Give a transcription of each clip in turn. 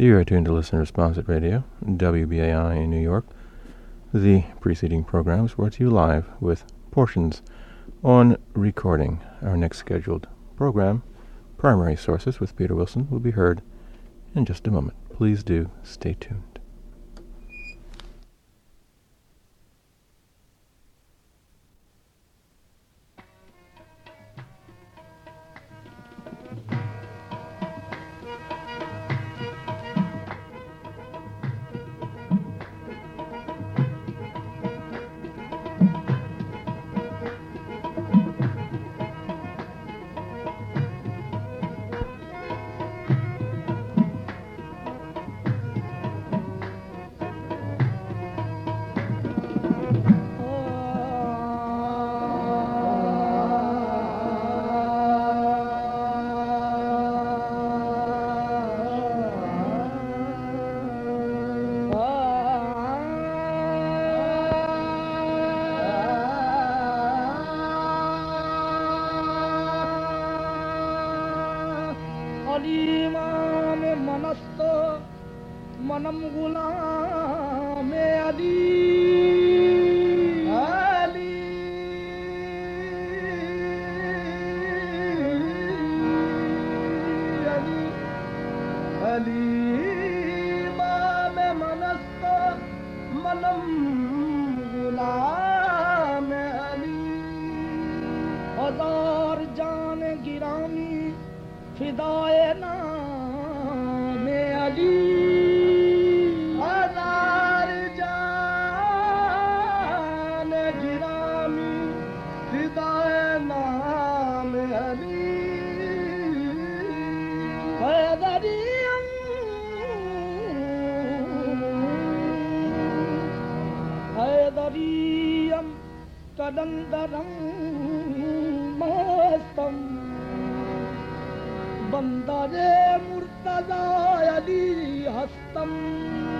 You are tuned to Listener Sponsored Radio, WBAI in New York. The preceding program was brought to you live with portions on recording. Our next scheduled program, Primary Sources with Peter Wilson, will be heard in just a moment. Please do stay tuned. हज़ार जान गिरानीार जिरानी है दरियम हैदरमरम बन्दाजे मूर्तजा यदि हस्तम्।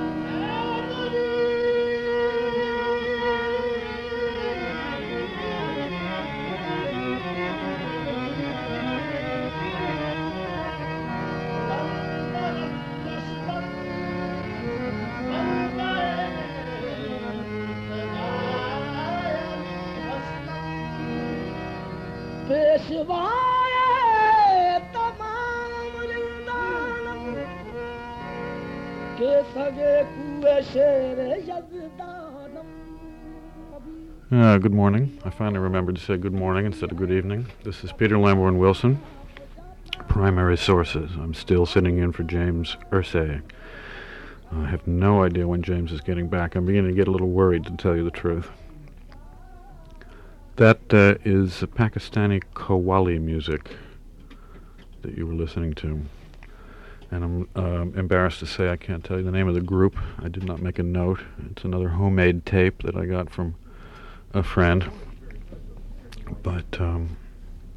Uh, good morning. I finally remembered to say good morning instead of good evening. This is Peter Lamborn Wilson, Primary Sources. I'm still sitting in for James Ursay. I have no idea when James is getting back. I'm beginning to get a little worried, to tell you the truth. That uh, is Pakistani Qawwali music that you were listening to. And I'm uh, embarrassed to say I can't tell you the name of the group. I did not make a note. It's another homemade tape that I got from a friend. But um,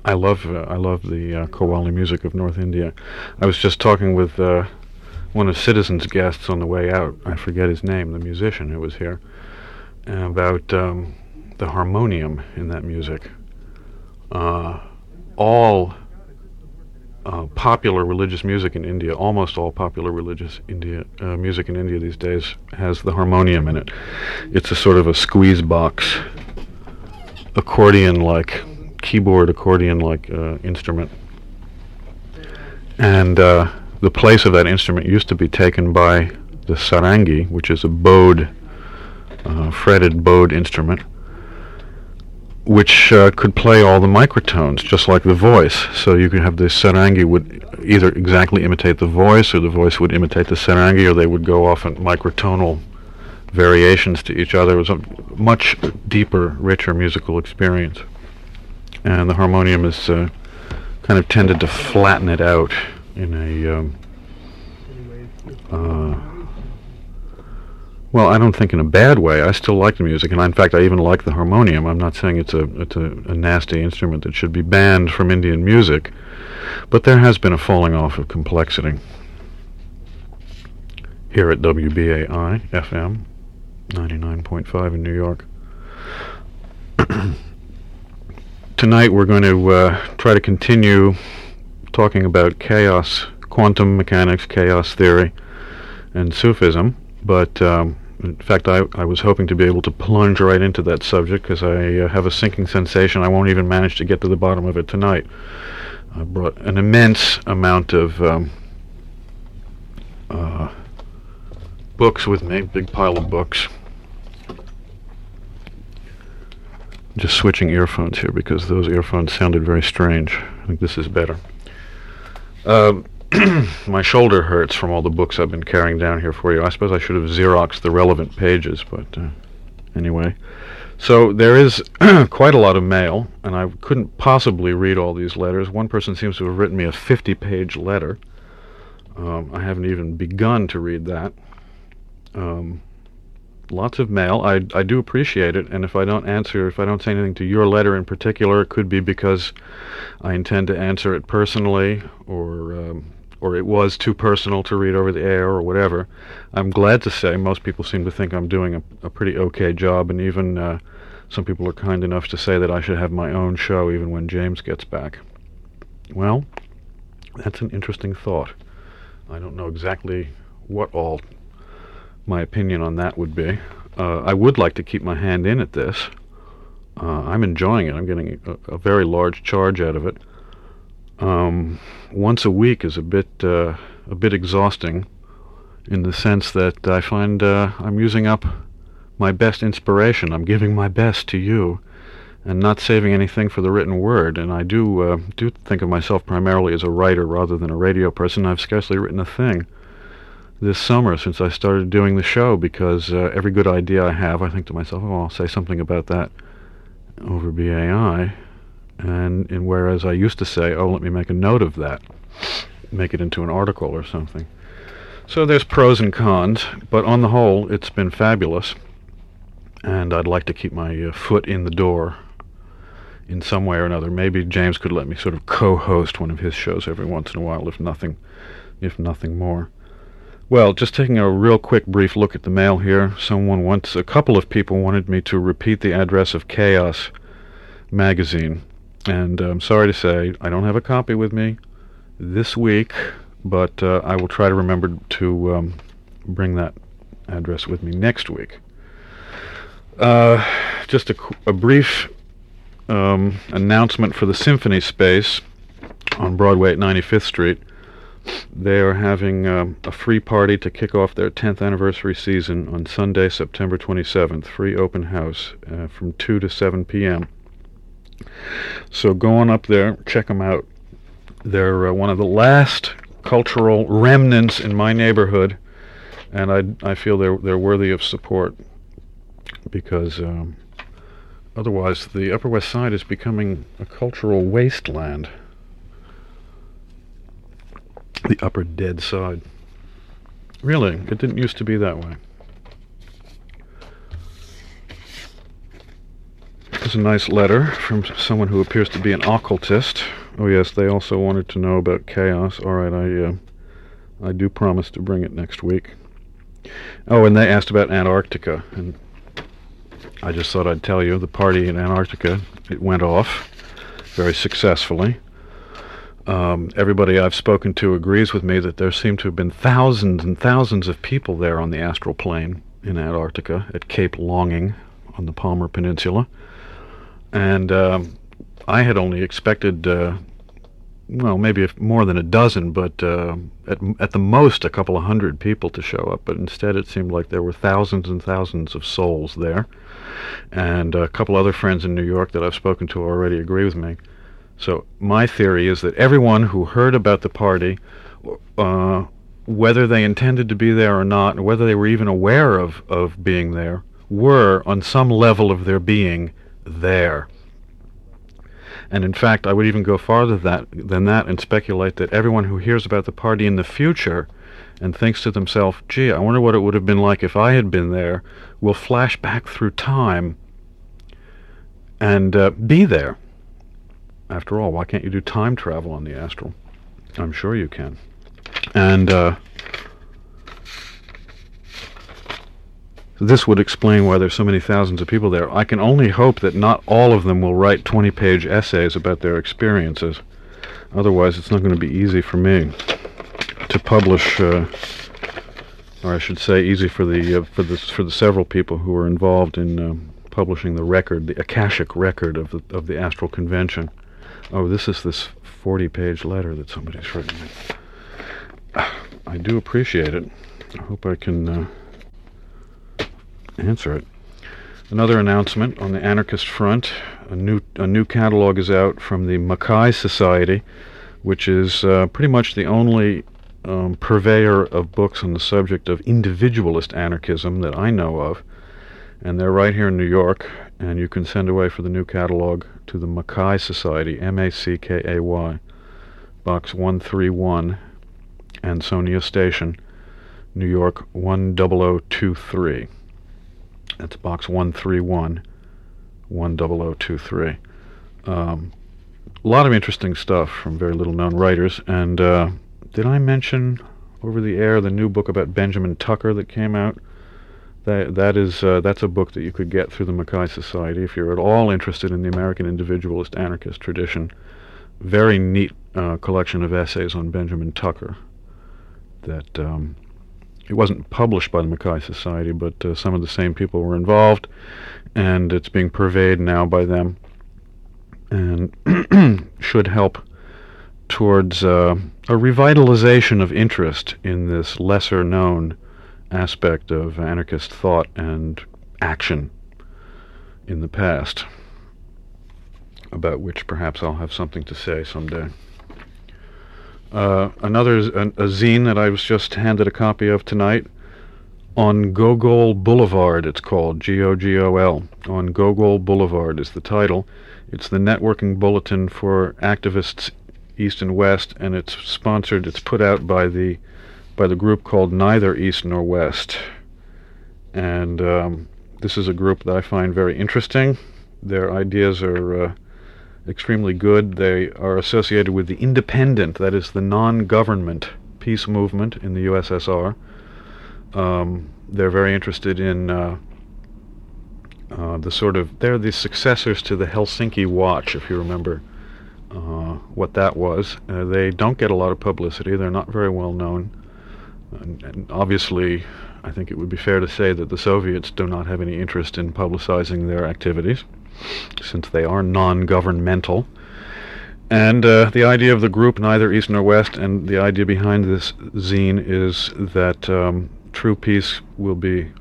I love uh, I love the uh, Qawwali music of North India. I was just talking with uh, one of Citizen's guests on the way out. I forget his name, the musician who was here, about um, the harmonium in that music. Uh, all uh, popular religious music in India, almost all popular religious India uh, music in India these days has the harmonium in it. It's a sort of a squeeze box, accordion-like, keyboard accordion-like uh, instrument, and uh, the place of that instrument used to be taken by the sarangi, which is a bowed, uh, fretted bowed instrument which uh, could play all the microtones, just like the voice. So you could have the sarangi would either exactly imitate the voice, or the voice would imitate the sarangi, or they would go off in microtonal variations to each other. It was a much deeper, richer musical experience. And the harmonium is uh, kind of tended to flatten it out in a um, uh, well, I don't think in a bad way. I still like the music, and in fact, I even like the harmonium. I'm not saying it's a it's a, a, nasty instrument that should be banned from Indian music, but there has been a falling off of complexity here at WBAI FM 99.5 in New York. Tonight, we're going to uh, try to continue talking about chaos, quantum mechanics, chaos theory and Sufism, but um, in fact, I, I was hoping to be able to plunge right into that subject because I uh, have a sinking sensation I won't even manage to get to the bottom of it tonight. I brought an immense amount of um, uh, books with me, big pile of books. Just switching earphones here because those earphones sounded very strange. I think this is better. Um, my shoulder hurts from all the books I've been carrying down here for you. I suppose I should have Xeroxed the relevant pages, but uh, anyway. So there is quite a lot of mail, and I couldn't possibly read all these letters. One person seems to have written me a 50-page letter. Um, I haven't even begun to read that. Um, lots of mail. I, I do appreciate it, and if I don't answer, if I don't say anything to your letter in particular, it could be because I intend to answer it personally, or um, or it was too personal to read over the air, or whatever. I'm glad to say most people seem to think I'm doing a, a pretty okay job, and even uh, some people are kind enough to say that I should have my own show even when James gets back. Well, that's an interesting thought. I don't know exactly what all my opinion on that would be. Uh, I would like to keep my hand in at this. Uh, I'm enjoying it. I'm getting a, a, very large charge out of it. Um, once a week is a bit uh, a bit exhausting, in the sense that I find uh, I'm using up my best inspiration. I'm giving my best to you, and not saving anything for the written word. And I do uh, do think of myself primarily as a writer rather than a radio person. I've scarcely written a thing this summer since I started doing the show because uh, every good idea I have, I think to myself, oh, I'll say something about that over BAI. And, and whereas I used to say, oh, let me make a note of that, make it into an article or something. So there's pros and cons, but on the whole, it's been fabulous. And I'd like to keep my uh, foot in the door in some way or another. Maybe James could let me sort of co-host one of his shows every once in a while, if nothing, if nothing more. Well, just taking a real quick brief look at the mail here. Someone wants, a couple of people wanted me to repeat the address of Chaos magazine. And I'm sorry to say, I don't have a copy with me this week, but uh, I will try to remember to um, bring that address with me next week. Uh, just a, a brief um, announcement for the Symphony Space on Broadway at 95th Street. They are having um, a free party to kick off their 10th anniversary season on Sunday, September 27th. Free open house uh, from 2 to 7 p.m. So go on up there, check them out. They're uh, one of the last cultural remnants in my neighborhood, and I, I feel they're, they're worthy of support because um, otherwise the Upper West Side is becoming a cultural wasteland the upper dead side. Really, it didn't used to be that way. There's a nice letter from someone who appears to be an occultist. Oh yes, they also wanted to know about chaos. All right, I uh, I do promise to bring it next week. Oh, and they asked about Antarctica, and I just thought I'd tell you the party in Antarctica it went off very successfully. Um, everybody I've spoken to agrees with me that there seem to have been thousands and thousands of people there on the astral plane in Antarctica at Cape Longing on the Palmer Peninsula. And um, I had only expected, uh, well, maybe more than a dozen, but uh, at, at the most a couple of hundred people to show up. But instead, it seemed like there were thousands and thousands of souls there. And a couple other friends in New York that I've spoken to already agree with me. So my theory is that everyone who heard about the party, uh, whether they intended to be there or not, or whether they were even aware of, of being there, were, on some level of their being, there. And in fact, I would even go farther that, than that and speculate that everyone who hears about the party in the future and thinks to themselves, gee, I wonder what it would have been like if I had been there, will flash back through time and uh, be there. After all, why can't you do time travel on the astral? I'm sure you can. And uh, this would explain why there's so many thousands of people there. I can only hope that not all of them will write 20-page essays about their experiences. Otherwise, it's not going to be easy for me to publish uh, or I should say, easy for the uh, for the for the several people who are involved in um, publishing the record, the akashic record of the of the astral convention. Oh, this is this 40-page letter that somebody's written. I do appreciate it. I hope I can uh, answer it. Another announcement on the anarchist front: a new a new catalog is out from the Mackay Society, which is uh, pretty much the only um, purveyor of books on the subject of individualist anarchism that I know of. And they're right here in New York, and you can send away for the new catalog to the Mackay Society, M A C K A Y, Box 131, Ansonia Station, New York 10023. That's Box 131, 10023. Um, a lot of interesting stuff from very little known writers, and uh, did I mention over the air the new book about Benjamin Tucker that came out? That that is uh, that's a book that you could get through the Mackay Society if you're at all interested in the American individualist anarchist tradition. Very neat uh, collection of essays on Benjamin Tucker. That um, it wasn't published by the Mackay Society, but uh, some of the same people were involved, and it's being purveyed now by them, and should help towards uh, a revitalization of interest in this lesser known aspect of anarchist thought and action in the past, about which perhaps I'll have something to say someday. Uh, another a, a zine that I was just handed a copy of tonight on Gogol Boulevard, it's called G O G O L. On Gogol Boulevard is the title. It's the networking bulletin for activists East and West, and it's sponsored. It's put out by the by the group called Neither East nor West, and um, this is a group that I find very interesting. Their ideas are uh, extremely good. They are associated with the independent, that is, the non-government peace movement in the USSR. Um, they're very interested in uh, uh, the sort of they're the successors to the Helsinki Watch, if you remember uh, what that was. Uh, they don't get a lot of publicity. They're not very well known. And, and, obviously, I think it would be fair to say that the Soviets do not have any interest in publicizing their activities, since they are non-governmental. And uh, the idea of the group, neither East nor West, and the idea behind this zine is that um, true peace will be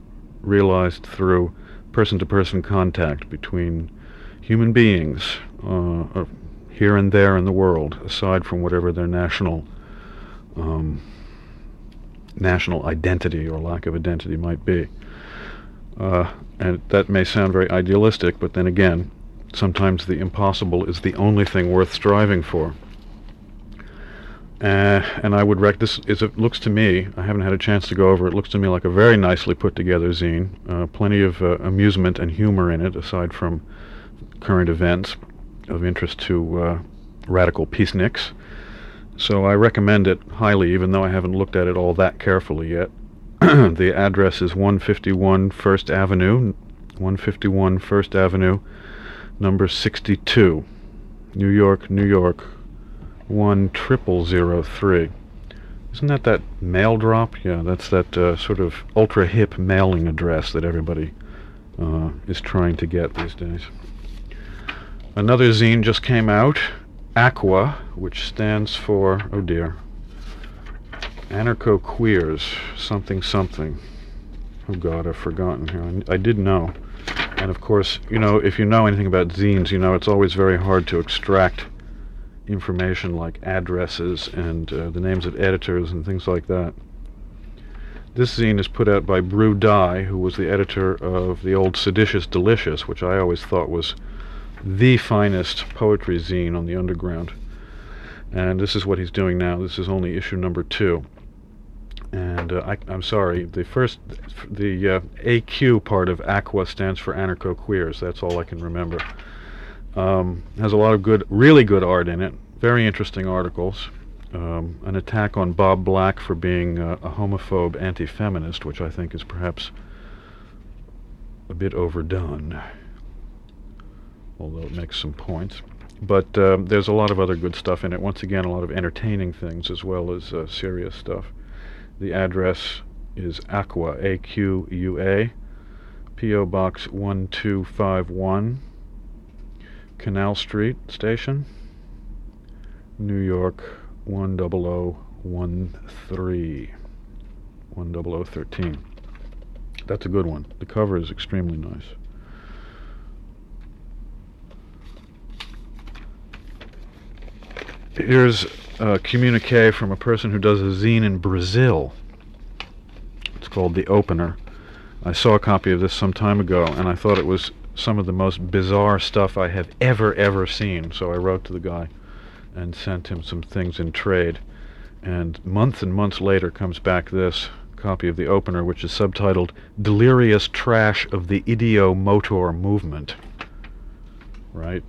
realized through person-to-person contact between human beings, uh, here and there in the world, aside from whatever their national um, national identity or lack of identity might be. Uh, and that may sound very idealistic, but then again, sometimes the impossible is the only thing worth striving for. Uh, and I would rec this is it looks to me I haven't had a chance to go over it looks to me like a very nicely put together zine uh, plenty of uh, amusement and humor in it aside from current events of interest to uh, radical peaceniks. So I recommend it highly, even though I haven't looked at it all that carefully yet. the address is 151 First Avenue, 151 First Avenue, number 62, New York, New York, 10003. Isn't that that mail drop? Yeah, that's that uh, sort of ultra hip mailing address that everybody uh, is trying to get these days. Another zine just came out, Aqua, which stands for, oh dear, Anarcho Queers, something something. Oh God, I've forgotten here. I, I did know. And of course, you know, if you know anything about zines, you know it's always very hard to extract information like addresses and uh, the names of editors and things like that. This zine is put out by Brew Dye, who was the editor of the old Seditious Delicious, which I always thought was the finest poetry zine on the underground. And this is what he's doing now. This is only issue number two. And uh, I, am sorry, the first, the uh, AQ part of Aqua stands for Anarcho Queers. That's all I can remember. Um, has a lot of good, really good art in it. Very interesting articles. Um, an attack on Bob Black for being uh, a homophobe anti-feminist, which I think is perhaps a bit overdone although it makes some points. But uh, there's a lot of other good stuff in it. Once again, a lot of entertaining things as well as uh, serious stuff. The address is Aqua, A Q U A, P.O. Box 1251, Canal Street Station, New York 10013. 10013. That's a good one. The cover is extremely nice. Here's a communique from a person who does a zine in Brazil. It's called The Opener. I saw a copy of this some time ago, and I thought it was some of the most bizarre stuff I have ever, ever seen. So I wrote to the guy and sent him some things in trade. And months and months later comes back this copy of The Opener, which is subtitled Delirious Trash of the Idiomotor Movement. Right?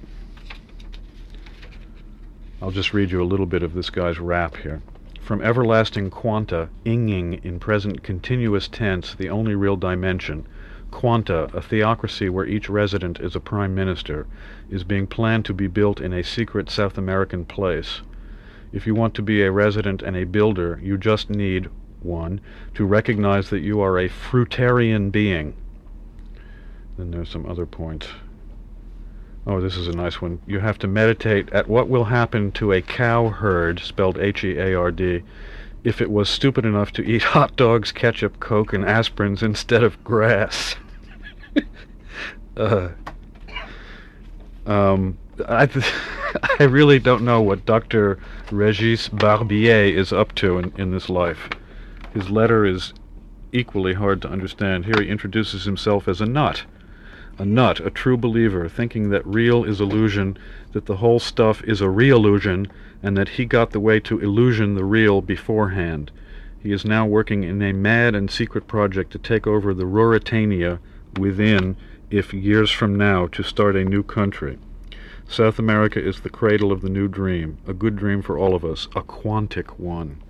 I'll just read you a little bit of this guy's rap here. From everlasting quanta, inging in present continuous tense, the only real dimension, quanta, a theocracy where each resident is a prime minister, is being planned to be built in a secret South American place. If you want to be a resident and a builder, you just need, one, to recognize that you are a fruitarian being. Then there's some other points. Oh, this is a nice one. You have to meditate at what will happen to a cow herd, spelled H E A R D, if it was stupid enough to eat hot dogs, ketchup, Coke, and aspirins instead of grass. uh, um, I, th- I really don't know what Dr. Regis Barbier is up to in, in this life. His letter is equally hard to understand. Here he introduces himself as a nut a nut, a true believer, thinking that real is illusion, that the whole stuff is a re-illusion, and that he got the way to illusion the real beforehand. He is now working in a mad and secret project to take over the Ruritania within, if years from now, to start a new country. South America is the cradle of the new dream, a good dream for all of us, a quantic one.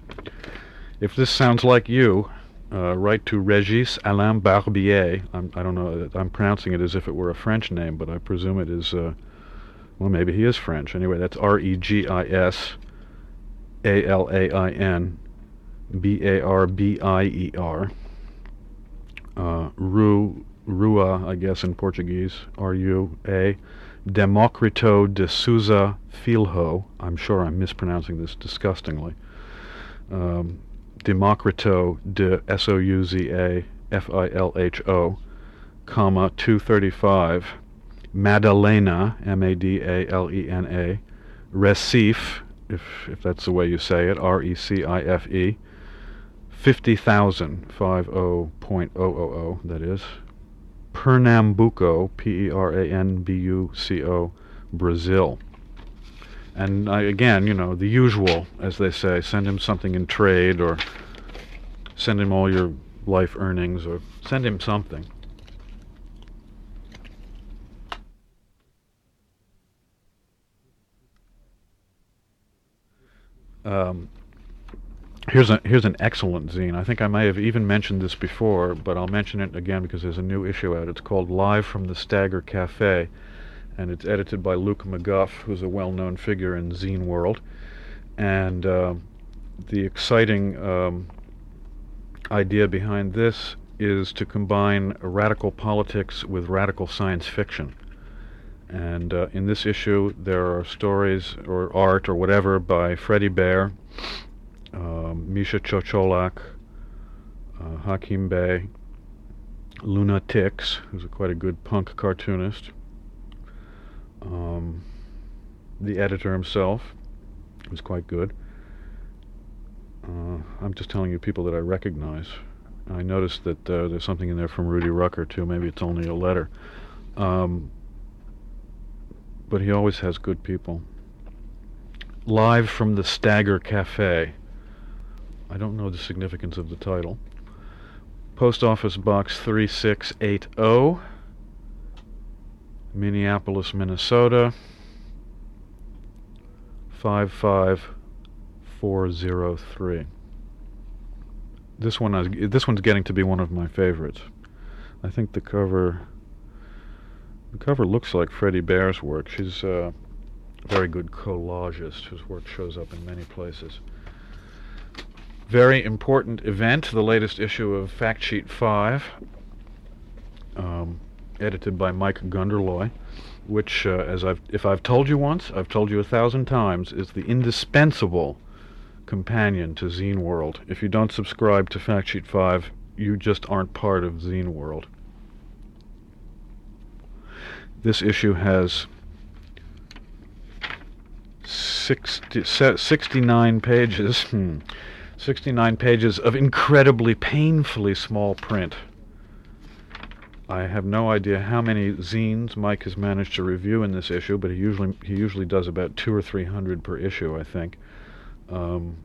If this sounds like you, uh, write to Regis Alain Barbier. I'm, I do not know. I'm pronouncing it as if it were a French name, but I presume it is. Uh, well, maybe he is French. Anyway, that's R E G I S A L A I N B A R B I E R. Uh, Ru Rua, I guess in Portuguese. R U A. Democrito de Souza Filho. I'm sure I'm mispronouncing this disgustingly. Um, Democrito de S-O-U-Z-A F-I-L-H-O, comma, 235, Madalena, M-A-D-A-L-E-N-A, Recife, if, if that's the way you say it, R-E-C-I-F-E, 50,000, 50.000, that is, Pernambuco, P-E-R-A-N-B-U-C-O, Brazil. And I, again, you know, the usual, as they say, send him something in trade or send him all your life earnings or send him something. Um, here's a here's an excellent zine. I think I may have even mentioned this before, but I'll mention it again because there's a new issue out. It's called Live from the Stagger Cafe and it's edited by Luke McGuff, who's a well-known figure in zine world. And uh, the exciting um, idea behind this is to combine radical politics with radical science fiction. And uh, in this issue, there are stories or art or whatever by Freddie Baer, um, Misha Chocholak, uh, Hakim Bey, Luna Tix, who's a quite a good punk cartoonist, um, the editor himself was quite good. Uh, I'm just telling you people that I recognize. I noticed that uh, there's something in there from Rudy Rucker too. Maybe it's only a letter. Um, but he always has good people. Live from the Stagger Cafe. I don't know the significance of the title. Post Office Box 3680. Minneapolis, Minnesota 55403. This one is, this one's getting to be one of my favorites. I think the cover the cover looks like Freddie Baer's work. She's a very good collagist whose work shows up in many places. very important event, the latest issue of Fact Sheet 5, um, edited by Mike Gunderloy, which, uh, as I've, if I've told you once, I've told you a thousand times, is the indispensable companion to Zine World. If you don't subscribe to Fact Sheet 5, you just aren't part of Zine World. This issue has 60, 69 pages. Hmm, 69 pages of incredibly painfully small print. I have no idea how many zines Mike has managed to review in this issue, but he usually he usually does about two or three hundred per issue, I think. Um,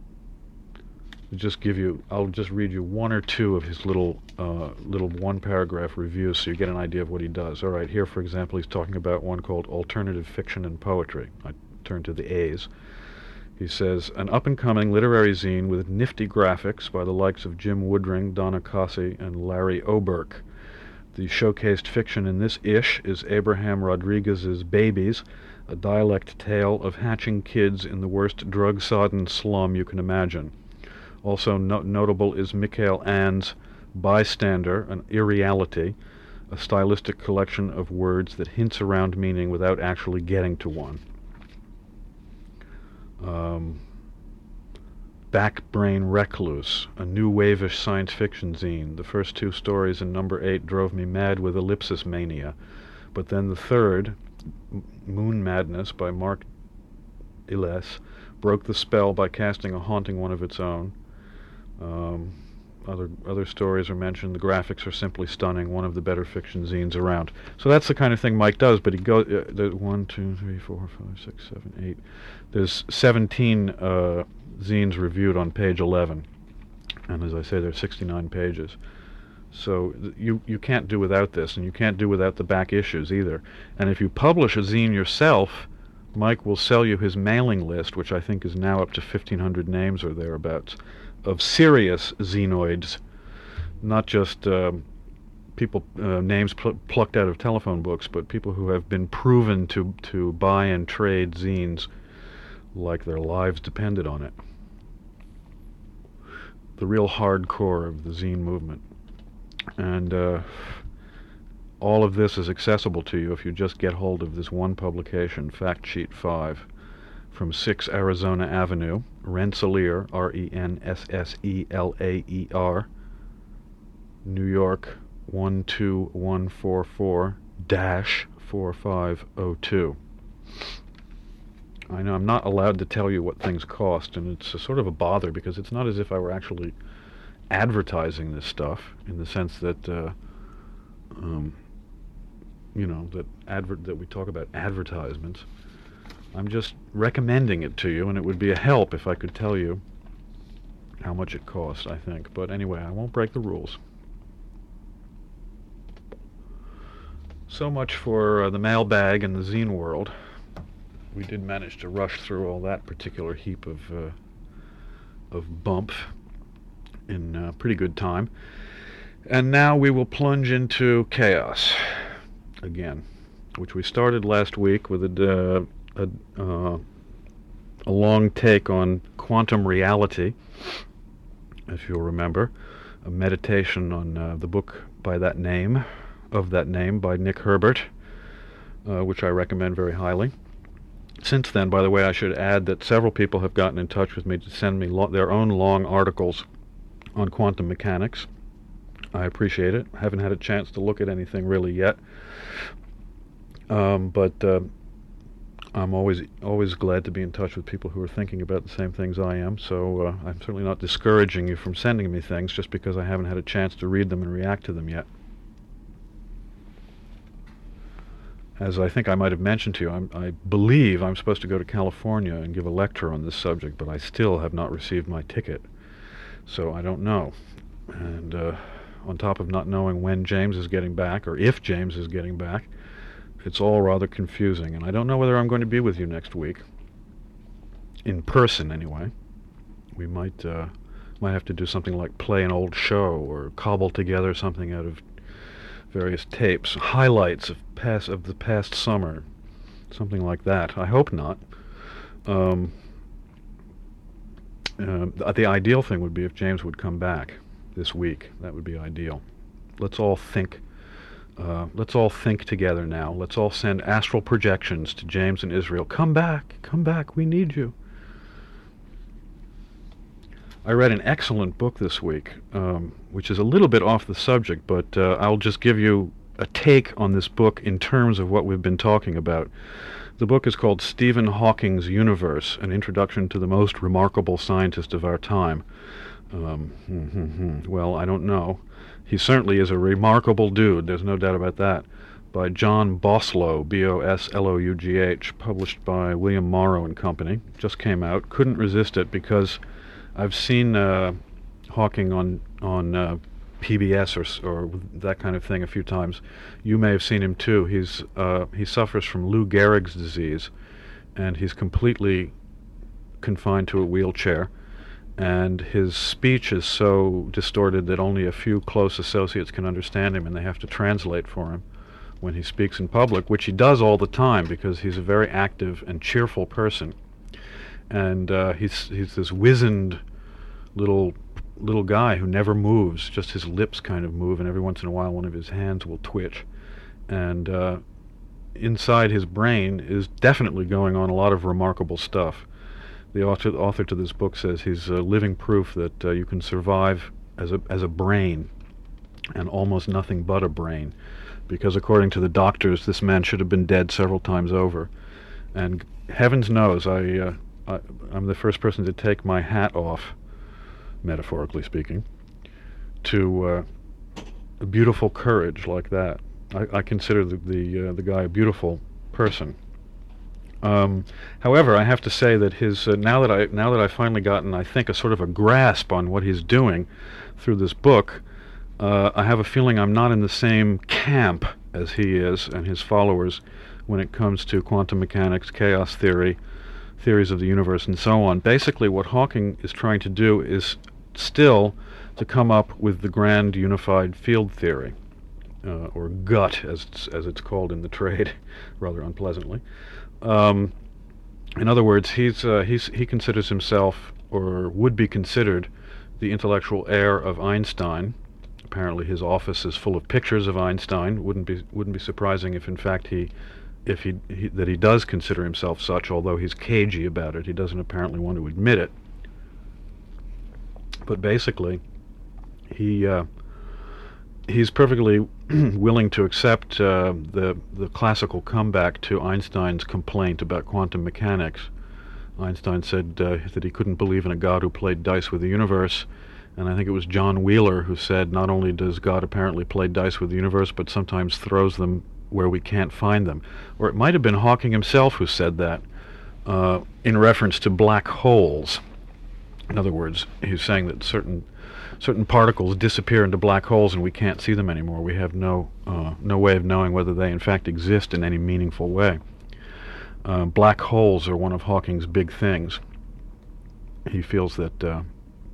just give you, I'll just read you one or two of his little uh, little one paragraph reviews, so you get an idea of what he does. All right, here for example, he's talking about one called Alternative Fiction and Poetry. I turn to the A's. He says, an up-and-coming literary zine with nifty graphics by the likes of Jim Woodring, Donna Cossie, and Larry Oberk. The showcased fiction in this ish is Abraham Rodriguez's Babies, a dialect tale of hatching kids in the worst drug-sodden slum you can imagine. Also no- notable is Mikhail Ann's Bystander, an irreality, a stylistic collection of words that hints around meaning without actually getting to one um, Backbrain Recluse, a new wavish science fiction zine. The first two stories in number eight drove me mad with ellipsis mania, but then the third, Moon Madness by Mark Illes, broke the spell by casting a haunting one of its own. Um, other other stories are mentioned. The graphics are simply stunning. One of the better fiction zines around. So that's the kind of thing Mike does. But he goes uh, one, two, three, four, five, six, seven, eight. There's 17 uh, zines reviewed on page 11, and as I say, there's 69 pages. So you you can't do without this, and you can't do without the back issues either. And if you publish a zine yourself, Mike will sell you his mailing list, which I think is now up to 1,500 names or thereabouts of serious xenoids, not just uh, people uh, names pl- plucked out of telephone books, but people who have been proven to to buy and trade zines like their lives depended on it. The real hardcore of the zine movement, and uh, all of this is accessible to you if you just get hold of this one publication, Fact Sheet Five from 6 Arizona Avenue, Rensselaer, R E N S S E L A E R, New York 12144 4502. I know I'm not allowed to tell you what things cost, and it's sort of a bother because it's not as if I were actually advertising this stuff in the sense that, uh, um, you know, that advert that we talk about advertisements. I'm just recommending it to you, and it would be a help if I could tell you how much it costs, I think. But anyway, I won't break the rules. So much for uh, the mailbag and the zine world. We did manage to rush through all that particular heap of uh, of bump in uh, pretty good time. And now we will plunge into chaos again, which we started last week with a, uh, a, uh, a long take on quantum reality, if you'll remember, a meditation on uh, the book by that name, of that name, by Nick Herbert, uh, which I recommend very highly. Since then, by the way, I should add that several people have gotten in touch with me to send me lo- their own long articles on quantum mechanics. I appreciate it. I haven't had a chance to look at anything really yet, um, but uh, I'm always always glad to be in touch with people who are thinking about the same things I am. So uh, I'm certainly not discouraging you from sending me things just because I haven't had a chance to read them and react to them yet. As I think I might have mentioned to you, I'm, I believe I'm supposed to go to California and give a lecture on this subject, but I still have not received my ticket. So I don't know. And uh, on top of not knowing when James is getting back, or if James is getting back, it's all rather confusing. And I don't know whether I'm going to be with you next week. In person, anyway. We might uh, might have to do something like play an old show or cobble together something out of various tapes, highlights of past of the past summer, something like that. I hope not. Um, uh, the, ideal thing would be if James would come back this week. That would be ideal. Let's all think. Uh, let's all think together now. Let's all send astral projections to James and Israel. Come back, come back. We need you. I read an excellent book this week, um, which is a little bit off the subject, but uh, I'll just give you a take on this book in terms of what we've been talking about. The book is called Stephen Hawking's Universe An Introduction to the Most Remarkable Scientist of Our Time. Um, hmm, hmm, hmm. well, I don't know. He certainly is a remarkable dude, there's no doubt about that. By John Boslough, B O S L O U G H, published by William Morrow and Company. Just came out. Couldn't resist it because I've seen uh, Hawking on on uh, PBS or or that kind of thing a few times. You may have seen him too. He's uh, he suffers from Lou Gehrig's disease, and he's completely confined to a wheelchair and his speech is so distorted that only a few close associates can understand him and they have to translate for him when he speaks in public, which he does all the time because he's a very active and cheerful person. And uh, he's he's this wizened little little guy who never moves, just his lips kind of move, and every once in a while one of his hands will twitch. And uh, inside his brain is definitely going on a lot of remarkable stuff. The author, author to this book says he's uh, living proof that uh, you can survive as a as a brain, and almost nothing but a brain, because according to the doctors, this man should have been dead several times over, and heavens knows I, uh, I I'm the first person to take my hat off, metaphorically speaking, to uh, a beautiful courage like that. I, I consider the the, uh, the guy a beautiful person. Um, however, I have to say that his uh, now that I now that I've finally gotten, I think, a sort of a grasp on what he's doing through this book, uh, I have a feeling I'm not in the same camp as he is and his followers when it comes to quantum mechanics, chaos theory, theories of the universe, and so on. Basically, what Hawking is trying to do is still to come up with the grand unified field theory, uh, or GUT, as it's, as it's called in the trade, rather unpleasantly. Um, in other words, he's, uh, he's, he considers himself, or would be considered, the intellectual heir of Einstein. Apparently, his office is full of pictures of Einstein. wouldn't be wouldn't be surprising if, in fact, he, if he, he that he does consider himself such. Although he's cagey about it, he doesn't apparently want to admit it. But basically, he uh, he's perfectly willing to accept uh, the the classical comeback to Einstein's complaint about quantum mechanics. Einstein said uh, that he couldn't believe in a God who played dice with the universe, and I think it was John Wheeler who said not only does God apparently play dice with the universe, but sometimes throws them where we can't find them. Or it might have been Hawking himself who said that uh, in reference to black holes. In other words, he's saying that certain certain particles disappear into black holes and we can't see them anymore. We have no uh, no way of knowing whether they in fact exist in any meaningful way. Uh, black holes are one of Hawking's big things. He feels that, uh,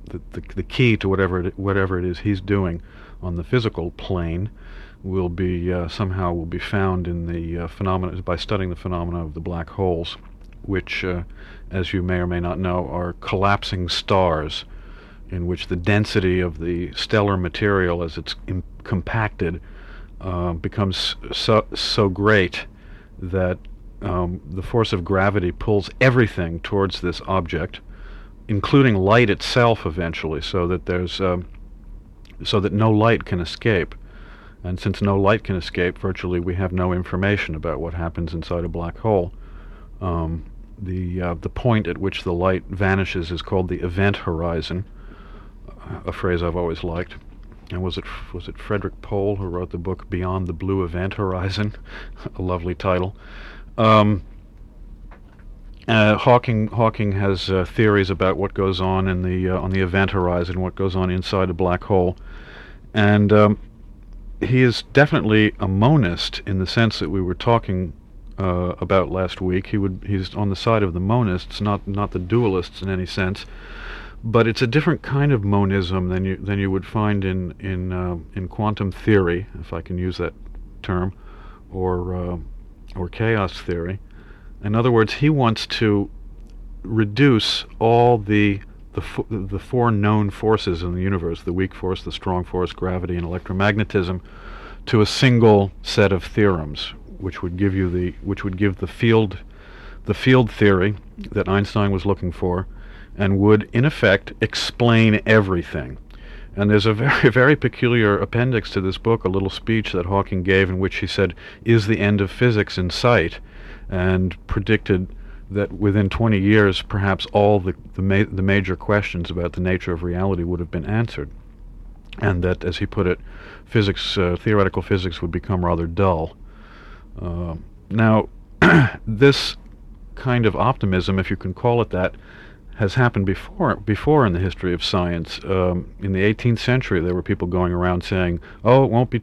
that the, the key to whatever it, whatever it is he's doing on the physical plane will be uh, somehow will be found in the uh, phenomena by studying the phenomena of the black holes, which, uh, as you may or may not know, are collapsing stars in which the density of the stellar material as it's Im- compacted uh, becomes so, so great that um, the force of gravity pulls everything towards this object, including light itself eventually, so that there's um, so that no light can escape. And since no light can escape, virtually we have no information about what happens inside a black hole. Um, the uh, the point at which the light vanishes is called the event horizon, a phrase I've always liked. And was it was it Frederik Pohl who wrote the book Beyond the Blue Event Horizon? a lovely title. Um, uh, Hawking Hawking has uh, theories about what goes on in the uh, on the event horizon, what goes on inside a black hole, and um, he is definitely a monist in the sense that we were talking uh, about last week. He would he's on the side of the monists, not not the dualists in any sense but it's a different kind of monism than you than you would find in in uh, in quantum theory, if I can use that term, or uh, or chaos theory. In other words, he wants to reduce all the the the four known forces in the universe: the weak force, the strong force, gravity, and electromagnetism, to a single set of theorems, which would give you the which would give the field the field theory that Einstein was looking for, and would in effect explain everything. And there's a very, very peculiar appendix to this book, a little speech that Hawking gave in which he said, Is the end of physics in sight? and predicted that within 20 years, perhaps all the, the, ma- the major questions about the nature of reality would have been answered. And that, as he put it, physics, uh, theoretical physics would become rather dull. Uh, now, this kind of optimism, if you can call it that, has happened before before in the history of science. Um, in the 18th century, there were people going around saying, "Oh, it won't be."